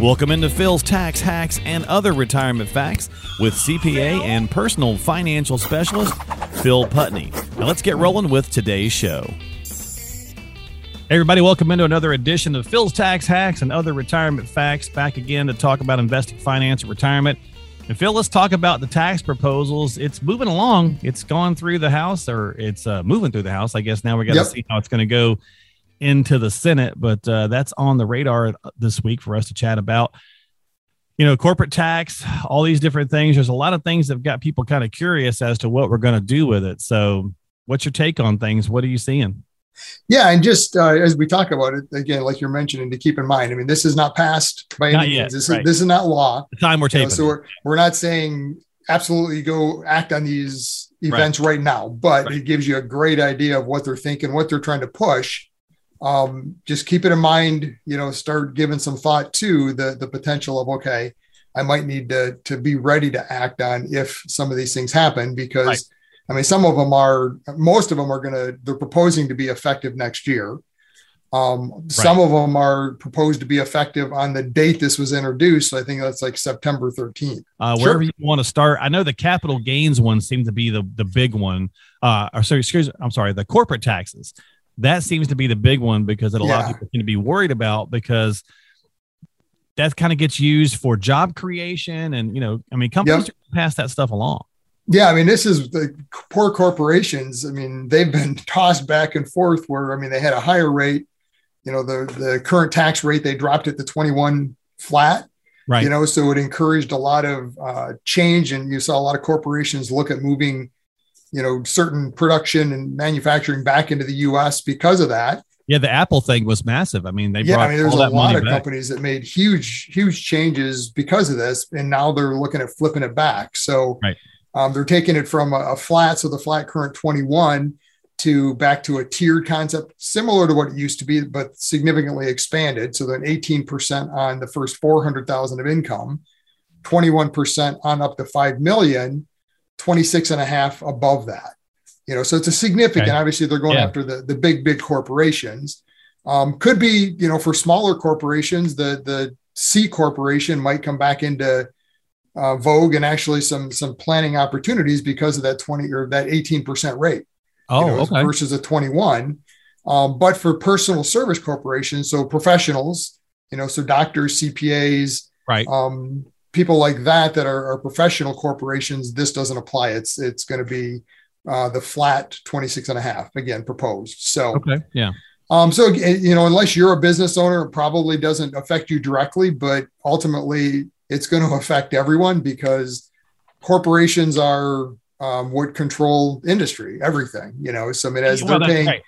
Welcome into Phil's Tax Hacks and Other Retirement Facts with CPA and personal financial specialist Phil Putney. Now let's get rolling with today's show. Hey everybody, welcome into another edition of Phil's Tax Hacks and Other Retirement Facts. Back again to talk about investing, finance, and retirement. And Phil, let's talk about the tax proposals. It's moving along. It's gone through the House, or it's uh, moving through the House. I guess now we got to Yep. see how it's going to go into the Senate, but uh, that's on the radar this week for us to chat about. You know, corporate tax, all these different things. There's a lot of things that have got people kind of curious as to what we're going to do with it. So, what's your take on things? What are you seeing? Yeah, and just uh, as we talk about it again, like you're mentioning, to keep in mind, I mean, this is not passed by Not any yet, means. This right. is this is not law. The time we're You know, so we're we're not saying absolutely go act on these events right, now, but Right. it gives you a great idea of what they're thinking, what they're trying to push. Um, just keep it in mind. You know, start giving some thought to the the potential of okay, I might need to to be ready to act on if some of these things happen because. Right. I mean, some of them are, most of them are going to, they're proposing to be effective next year. Um, Some of them are proposed to be effective on the date this was introduced. So I think that's like September 13th. uh, Sure. wherever you want to start. I know the capital gains one seems to be the the big one. Uh, or sorry, excuse, me. I'm sorry, the corporate taxes. That seems to be the big one because that a lot of people seem to be worried about because that kind of gets used for job creation and you know, I mean, companies gonna pass that stuff along. Yeah. I mean, this is the poor corporations. I mean, they've been tossed back and forth where, I mean, they had a higher rate, you know, the, the current tax rate, they dropped it to 21 flat. Right. you know so it encouraged a lot of uh, change and you saw a lot of corporations look at moving you know certain production and manufacturing back into the us because of that yeah, the Apple thing was massive. I mean, they yeah brought i mean there's a lot of back. companies that made huge huge changes because of this and now they're looking at flipping it back so Right. um, they're taking it from a, a flat so the flat current 21 to back to a tiered concept similar to what it used to be but significantly expanded so then 18% on the first 400000 of income 21% on up to 5 million 26 and a half above that you know so it's a significant Okay. obviously they're going Yeah. after the, the big big corporations um, could be you know for smaller corporations the the c corporation might come back into uh, vogue and actually some some planning opportunities because of that 20 or that 18% rate Oh, you know, okay. versus a 21. Um, but for personal service corporations, so professionals, you know, so doctors, CPAs, Right. um, people like that that are, are professional corporations, this doesn't apply. It's it's going to be uh, the flat 26 and a half again proposed. So Okay. Yeah. um, so you know, unless you're a business owner, it probably doesn't affect you directly, but ultimately it's going to affect everyone because corporations are um, what control industry, everything. You know, so I mean, as Well, they're paying right.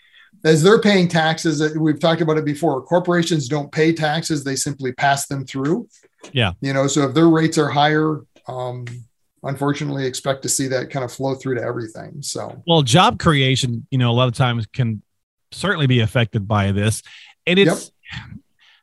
as they're paying taxes, uh, we've talked about it before. Corporations don't pay taxes; they simply pass them through. Yeah. You know, so if their rates are higher, um, unfortunately, expect to see that kind of flow through to everything. So Well, job creation, you know, a lot of times can certainly be affected by this. And it's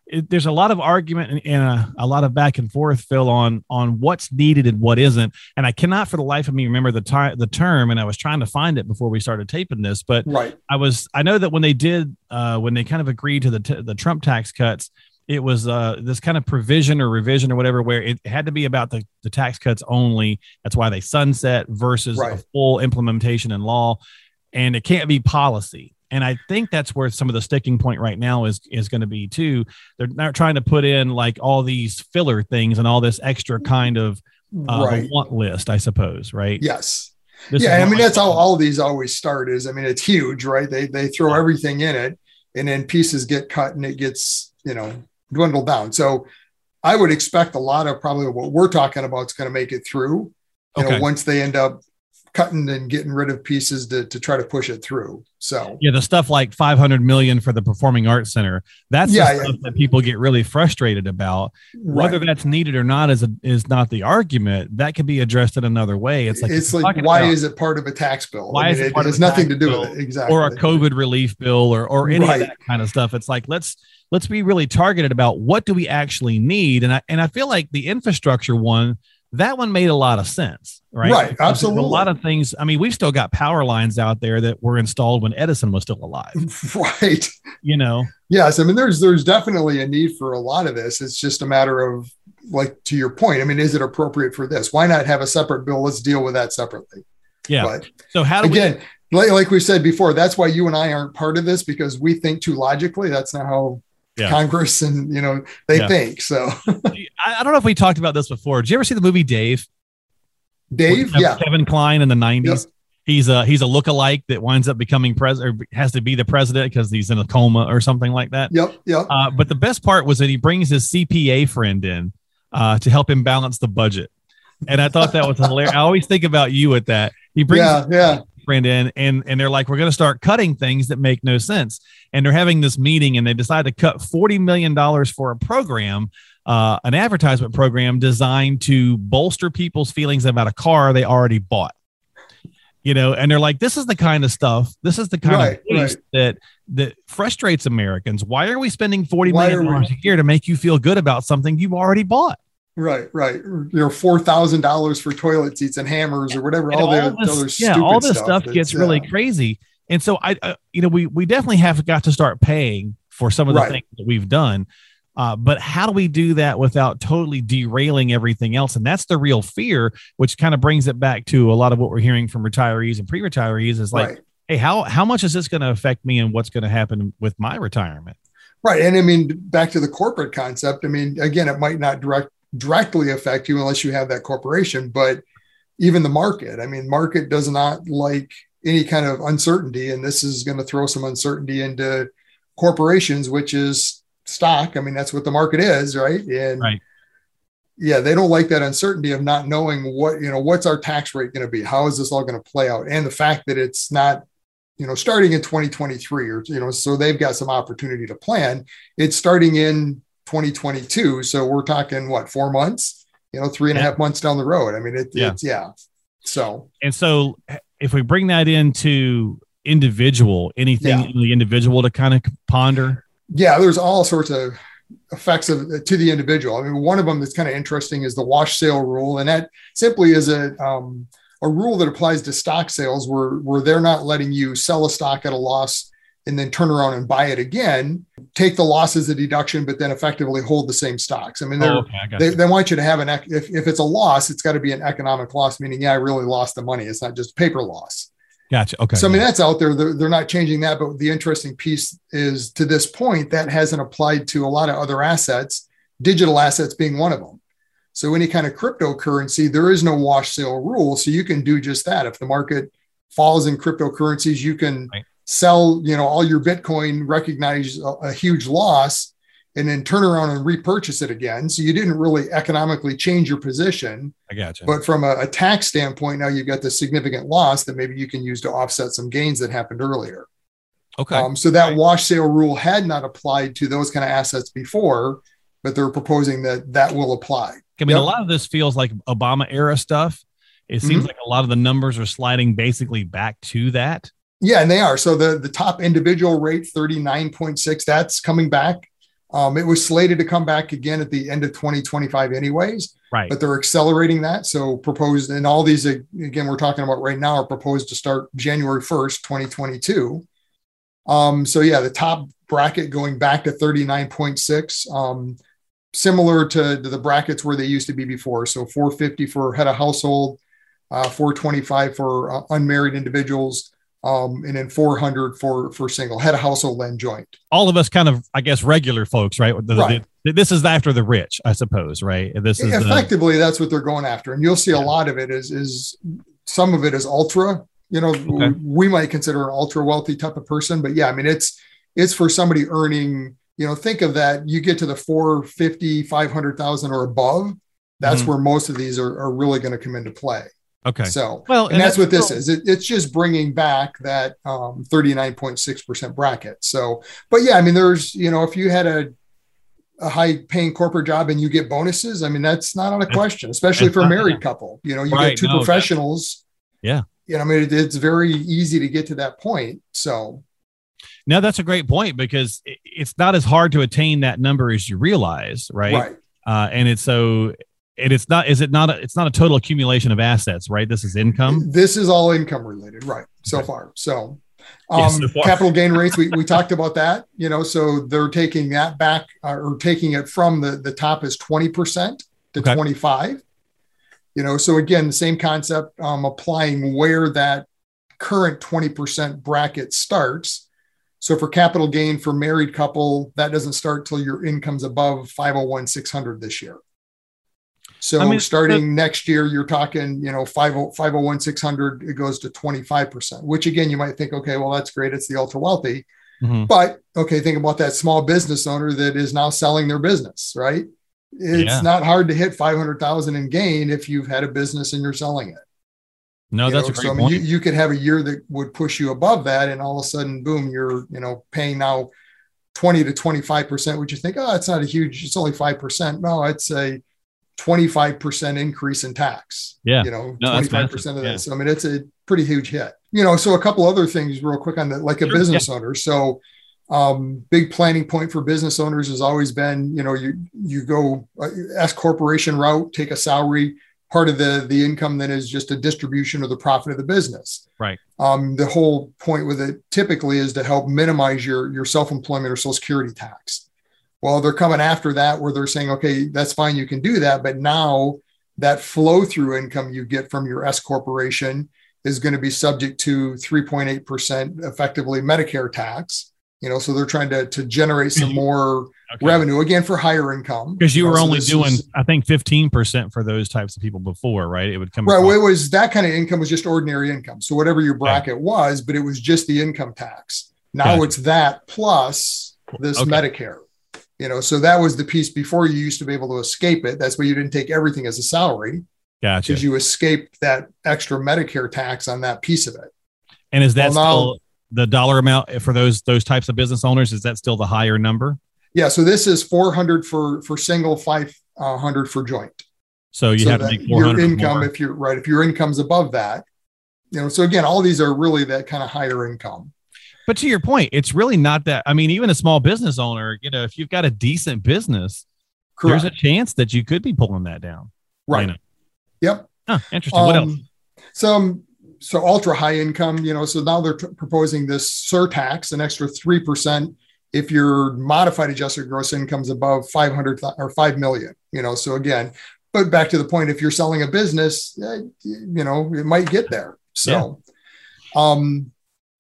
it, there's a lot of argument and, and a, a lot of back and forth, Phil, on on what's needed and what isn't. And I cannot for the life of me remember the time the term, and I was trying to find it before we started taping this, but right, I was I know that when they did uh, when they kind of agreed to the t- the Trump tax cuts, it was uh, this kind of provision or revision or whatever where it had to be about the, the tax cuts only. That's why they sunset versus a full implementation in law, and it can't be policy. And I think that's where some of the sticking point right now is is going to be too. They're not trying to put in like all these filler things and all this extra kind of uh, right. want list, I suppose. Right? Yes. This yeah, I mean that's how all these always start. Is I mean it's huge, right? They they throw everything in it, and then pieces get cut, and it gets you know dwindled down. So I would expect a lot of probably what we're talking about is going to make it through. You Okay. know, once they end up cutting and getting rid of pieces to to try to push it through. So Yeah, the stuff like 500 million for the Performing Arts Center. That's Yeah, the yeah. stuff that people get really frustrated about. Whether that's needed or not is a, is not the argument. That can be addressed in another way. It's like it's like why about- is it part of a tax bill? Why I is mean, it part of has nothing to do bill with it exactly or a COVID relief bill or or any Right. of that kind of stuff. It's like let's let's be really targeted about what do we actually need. And I and I feel like the infrastructure one that one made a lot of sense, right? Right, Because absolutely. A lot of things. I mean, we've still got power lines out there that were installed when Edison was still alive. right. You know, Yes, I mean there's there's definitely a need for a lot of this. It's just a matter of like to your point. I mean, is it appropriate for this? Why not have a separate bill? Let's deal with that separately. Yeah. But so how do again, we- like, like we said before, that's why you and I aren't part of this because we think too logically. That's not how yeah. Congress and you know they yeah. think. So I don't know if we talked about this before. Did you ever see the movie Dave? Dave, yeah, Kevin Kline in the nineties. Yep. He's a he's a lookalike that winds up becoming president or has to be the president because he's in a coma or something like that. Yep, yep. Uh, but the best part was that he brings his CPA friend in uh, to help him balance the budget, and I thought that was hilarious. I always think about you at that. He brings yeah, yeah in and and they're like we're going to start cutting things that make no sense. And they're having this meeting and they decide to cut 40 million dollars for a program uh, an advertisement program designed to bolster people's feelings about a car they already bought. You know and they're like this is the kind of stuff this is the kind right, of right. that that frustrates americans. Why are we spending 40 why million dollars a year to make you feel good about something you've already bought Right, right. You know, four thousand dollars for toilet seats and hammers or whatever. All, all, the this, yeah, all this stuff, stuff gets really crazy. And so I, uh, you know, we we definitely have got to start paying for some of the right. things that we've done. Uh, but how do we do that without totally derailing everything else? And that's the real fear, which kind of brings it back to a lot of what we're hearing from retirees and pre-retirees is like, right. hey, how how much is this going to affect me and what's going to happen with my retirement? Right. And I mean, back to the corporate concept, I mean, again, it might not direct directly affect you unless you have that corporation. But even the market, I mean, market does not like any kind of uncertainty, and this is going to throw some uncertainty into corporations, which is stock. I mean, that's what the market is, right? And right. yeah, they don't like that uncertainty of not knowing what you know what's our tax rate going to be, how is this all going to play out, and the fact that it's not you know starting in 2023 or you know so they've got some opportunity to plan it's starting in 2022. So we're talking what, four months, you know, three and yeah. a half months down the road. I mean, it, yeah. it's, yeah. So, and so if we bring that into individual, anything yeah. in the individual to kind of ponder? Yeah, there's all sorts of effects of to the individual. I mean, one of them that's kind of interesting is the wash sale rule, and that simply is a um, a rule that applies to stock sales where where they're not letting you sell a stock at a loss and then turn around and buy it again, take the loss as a deduction, but then effectively hold the same stocks. I mean, oh, okay, I they, they want you to have an, if, if it's a loss, it's got to be an economic loss, meaning, yeah, I really lost the money. It's not just paper loss. Gotcha. Okay. So, I mean, that's out there. They're, they're not changing that. But the interesting piece is to this point, that hasn't applied to a lot of other assets, digital assets being one of them. So, any kind of cryptocurrency, there is no wash sale rule. So, you can do just that. If the market falls in cryptocurrencies, you can right sell, you know, all your Bitcoin, recognize a, a huge loss, and then turn around and repurchase it again. So you didn't really economically change your position. I got you. But from a, a, tax standpoint, now you've got the significant loss that maybe you can use to offset some gains that happened earlier. Okay. Um, so that right. wash sale rule had not applied to those kind of assets before, but they're proposing that that will apply. I mean, yep. a lot of this feels like Obama era stuff. It seems mm-hmm. like a lot of the numbers are sliding basically back to that. Yeah, and they are. So the the top individual rate, 39.6, that's coming back. Um, it was slated to come back again at the end of 2025 anyways. Right. But they're accelerating that. So proposed and all these again we're talking about right now are proposed to start January 1st, 2022. Um, so yeah, the top bracket going back to 39.6. Um, similar to, to the brackets where they used to be before. So 450 for head of household, uh, 425 for uh, unmarried individuals, um, and then 400 for for single head of household and joint. All of us kind of, I guess, regular folks, right? The, right. The, this is after the rich, I suppose, right? This is effectively the... that's what they're going after, and you'll see yeah. a lot of it is is some of it is ultra. You know, okay. we might consider an ultra wealthy type of person, but yeah, I mean, it's it's for somebody earning. You know, think of that. You get to the 450, 500,000 or above. That's mm-hmm. where most of these are, are really going to come into play. Okay. So, well, and, and that's, that's, what this is. It, it's just bringing back that um, 39.6% bracket. So, but yeah, I mean, there's, you know, if you had a, a high paying corporate job and you get bonuses, I mean, that's not on a question, especially for a married couple. You know, you right, get two no, professionals. Yeah. You know, I mean, it, it's very easy to get to that point. So, now that's a great point because it's not as hard to attain that number as you realize, right? Right. Uh, and it's so and it's not is it not a, it's not a total accumulation of assets right this is income this is all income related right so okay. far so Um, Yeah, so far. capital gain rates, we, we talked about that, you know, so they're taking that back uh, or taking it from the, the top is 20% to Okay. 25. You know, so again, the same concept, um, applying where that current 20% bracket starts. So for capital gain for married couple, that doesn't start till your income's above 501 600 this year. So I mean, starting next year, you're talking, you know, 50 501 600, it goes to 25%, which again, you might think, okay, well, that's great. It's the ultra wealthy. Mhm. But okay, think about that small business owner that is now selling their business, right? It's Yeah. not hard to hit 500,000 in gain if you've had a business and you're selling it. No, You that's know, a great so, I mean, point. you, you could have a year that would push you above that, and all of a sudden, boom, you're you know paying now 20 to 25 percent, which you think, oh, it's not a huge, it's only five percent. No, it's a 25 percent increase in tax. Yeah. you know, No, 25 percent of massive, that. So I mean, it's a pretty huge hit. You know, so a couple other things real quick on that, like a Sure, business owner. So um, big planning point for business owners has always been, you know, you you go uh, S corporation route, take a salary. Part of the the income then is just a distribution of the profit of the business. Right. Um, the whole point with it typically is to help minimize your your self employment or Social Security tax. Well, they're coming after that where they're saying, okay, that's fine, you can do that, but now that flow through income you get from your S corporation is going to be subject to 3.8% effectively Medicare tax. You know, so they're trying to, to generate some Mhm. more Okay. revenue again for higher income. Because you know, were only doing, is- I think, fifteen percent for those types of people before, right? It would come. right. Well, it was that kind of income was just ordinary income. So whatever your bracket was, but it was just the income tax. Now Gotcha. it's that plus this Okay. Medicare. You know, so that was the piece before you used to be able to escape it. That's why you didn't take everything as a salary Gotcha. because you escaped that extra Medicare tax on that piece of it. And is that Well, now- still the dollar amount for those those types of business owners? Is that still the higher number? Yeah. So this is 400 for, for single, 500 uh, for joint. So you so have to make your income, if you're right, if your income's above that, you know, so again, all these are really that kind of higher income. But to your point, it's really not that. I mean, even a small business owner, you know, if you've got a decent business, Correct. there's a chance that you could be pulling that down. right. You know? Yep. Huh, interesting. what else? Um, Some so ultra high income, you know, so now they're t- proposing this surtax, an extra three percent if your modified adjusted gross income is above five hundred or five million. You know, so again, but back to the point, if you're selling a business, eh, you know, it might get there. So, um,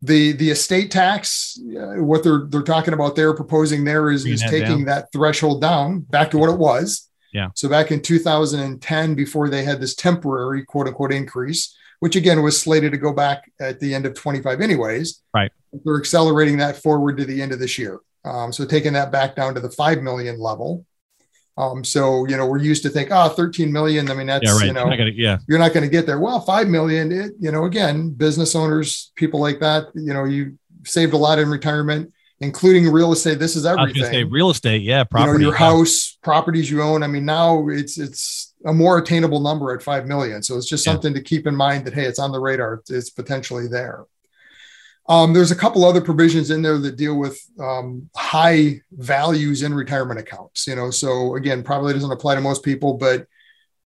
the the estate tax, uh, what they're they're talking about there, proposing there is, is that taking down. that threshold down back to what it was. Yeah. So back in 2010, before they had this temporary quote unquote increase, which again was slated to go back at the end of 25 anyways. Right. They're accelerating that forward to the end of this year. Um, so taking that back down to the 5 million level. Um, so, you know, we're used to think, oh, 13 million. I mean, that's, Yeah, right. you know, I gotta- yeah, you're not going to get there. Well, 5 million, it, you know, again, business owners, people like that, you know, you saved a lot in retirement, including real estate. This is everything say real estate. Yeah, you property. know, your house, properties you own. I mean, now it's it's a more attainable number at five million. So it's just Yeah. something to keep in mind that hey, it's on the radar. It's potentially there. Um, there's a couple other provisions in there that deal with um, high values in retirement accounts. You know, so again, probably doesn't apply to most people, but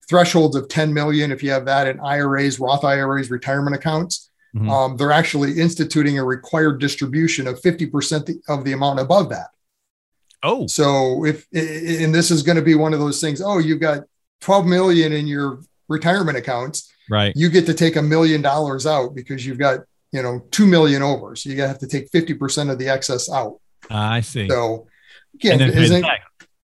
thresholds of 10 million if you have that in IRAs, Roth IRAs, retirement accounts. Mhm. Um, they're actually instituting a required distribution of 50% of the amount above that. Oh, So if and this is going to be one of those things, oh, you've got 12 million in your retirement accounts, right. you get to take a million dollars out because you've got, you know, 2 million over. So you have to take 50% of the excess out. I see. So and again, then pay the tax.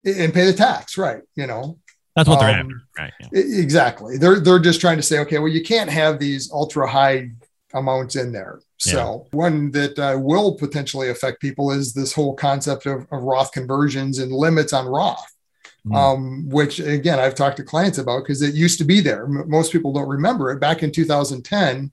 and pay the tax, right? You know, That's what they're um, after. Right. yeah. Exactly. They're they're just trying to say, okay, well, you can't have these ultra high amounts in there. So one that uh, will potentially affect people is this whole concept of, of Roth conversions and limits on Roth. Mm. Um, which again I've talked to clients about because it used to be there. M- most people don't remember it. Back in 2010,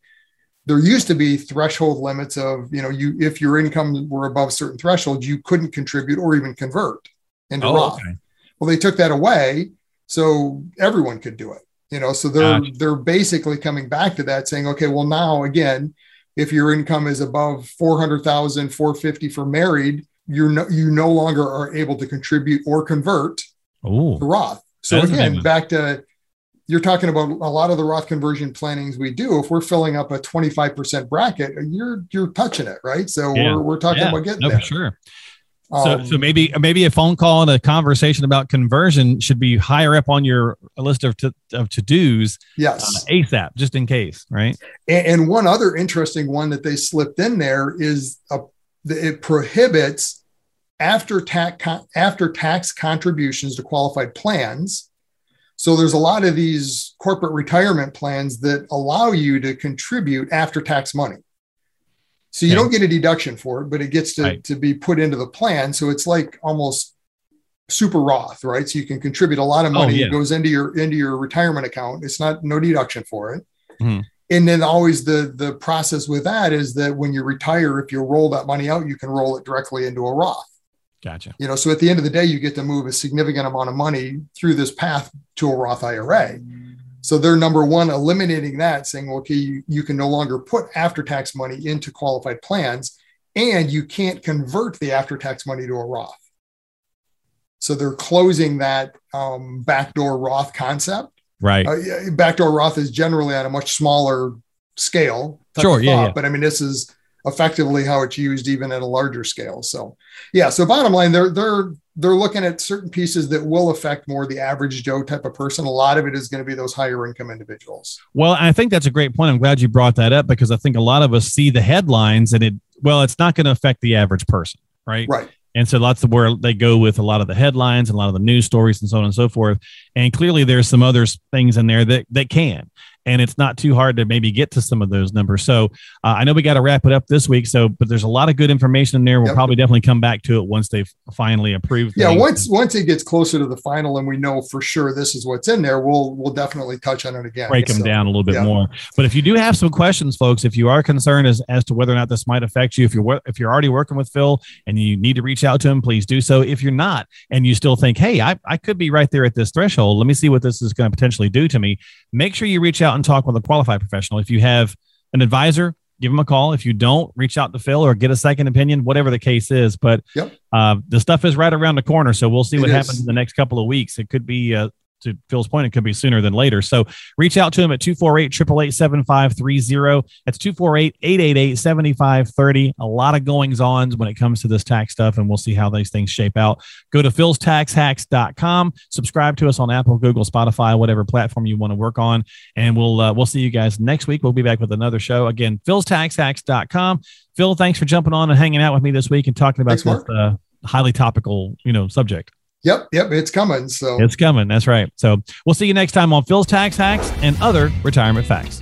there used to be threshold limits of you know you if your income were above certain thresholds, you couldn't contribute or even convert into Oh, Roth. okay. Well, they took that away, so everyone could do it. You know, so they're Gotcha. they're basically coming back to that, saying, okay, well now again, if your income is above 400,000, 450 for married, you're no, you no longer are able to contribute or convert Oh, to Roth. So That's a big again, back to you're talking about a lot of the Roth conversion plannings we do. If we're filling up a 25% bracket, you're you're touching it, right? So yeah. we're, we're talking yeah. about getting no, there. For sure. So, um, so maybe maybe a phone call and a conversation about conversion should be higher up on your list of to, of to dos. Yes, uh, ASAP, just in case, right? And, and, one other interesting one that they slipped in there is a, it prohibits after tax after tax contributions to qualified plans. So there's a lot of these corporate retirement plans that allow you to contribute after tax money. So you don't get a deduction for it, but it gets to, right. to be put into the plan. So it's like almost super Roth, right? So you can contribute a lot of oh, money. Oh, yeah. It goes into your into your retirement account. It's not no deduction for it. Mm-hmm. And then always the the process with that is that when you retire, if you roll that money out, you can roll it directly into a Roth. Gotcha. You know, so at the end of the day, you get to move a significant amount of money through this path to a Roth IRA. So they're number one, eliminating that, saying, okay, you, you can no longer put after tax money into qualified plans, and you can't convert the after tax money to a Roth. So they're closing that um, backdoor Roth concept. Right. Uh, backdoor Roth is generally on a much smaller scale. Sure. Yeah, yeah. But I mean, this is effectively how it's used even at a larger scale. So, yeah. So bottom line, they're they're they're looking at certain pieces that will affect more the average Joe type of person. A lot of it is going to be those higher income individuals. Well, I think that's a great point. I'm glad you brought that up because I think a lot of us see the headlines and it, well, it's not going to affect the average person, right? Right. And so lots of where they go with a lot of the headlines and a lot of the news stories and so on and so forth. And clearly there's some other things in there that, that can and it's not too hard to maybe get to some of those numbers. So uh, I know we got to wrap it up this week. So, but there's a lot of good information in there. We'll yep. probably definitely come back to it once they've finally approved. Yeah, once once it gets closer to the final and we know for sure this is what's in there, we'll we'll definitely touch on it again. Break them so, down a little bit yeah. more. But if you do have some questions, folks, if you are concerned as as to whether or not this might affect you, if you're if you're already working with Phil and you need to reach out to him, please do so. If you're not and you still think, hey, I, I could be right there at this threshold, let me see what this is going to potentially do to me. Make sure you reach out and talk with a qualified professional. If you have an advisor, give them a call. If you don't, reach out to Phil or get a second opinion, whatever the case is. But yep. uh, the stuff is right around the corner, so we'll see what happens in the next couple of weeks. It could be uh, to Phil's point, it could be sooner than later. So reach out to him at 248 888 7530. That's 248 888 7530. A lot of goings ons when it comes to this tax stuff, and we'll see how these things shape out. Go to philstaxhacks.com, subscribe to us on Apple, Google, Spotify, whatever platform you want to work on, and we'll uh, we'll see you guys next week. We'll be back with another show. Again, philstaxhacks.com. Phil, thanks for jumping on and hanging out with me this week and talking about thanks, this uh, highly topical, you know, subject. Yep, yep, it's coming. So it's coming. That's right. So we'll see you next time on Phil's Tax Hacks and other retirement facts.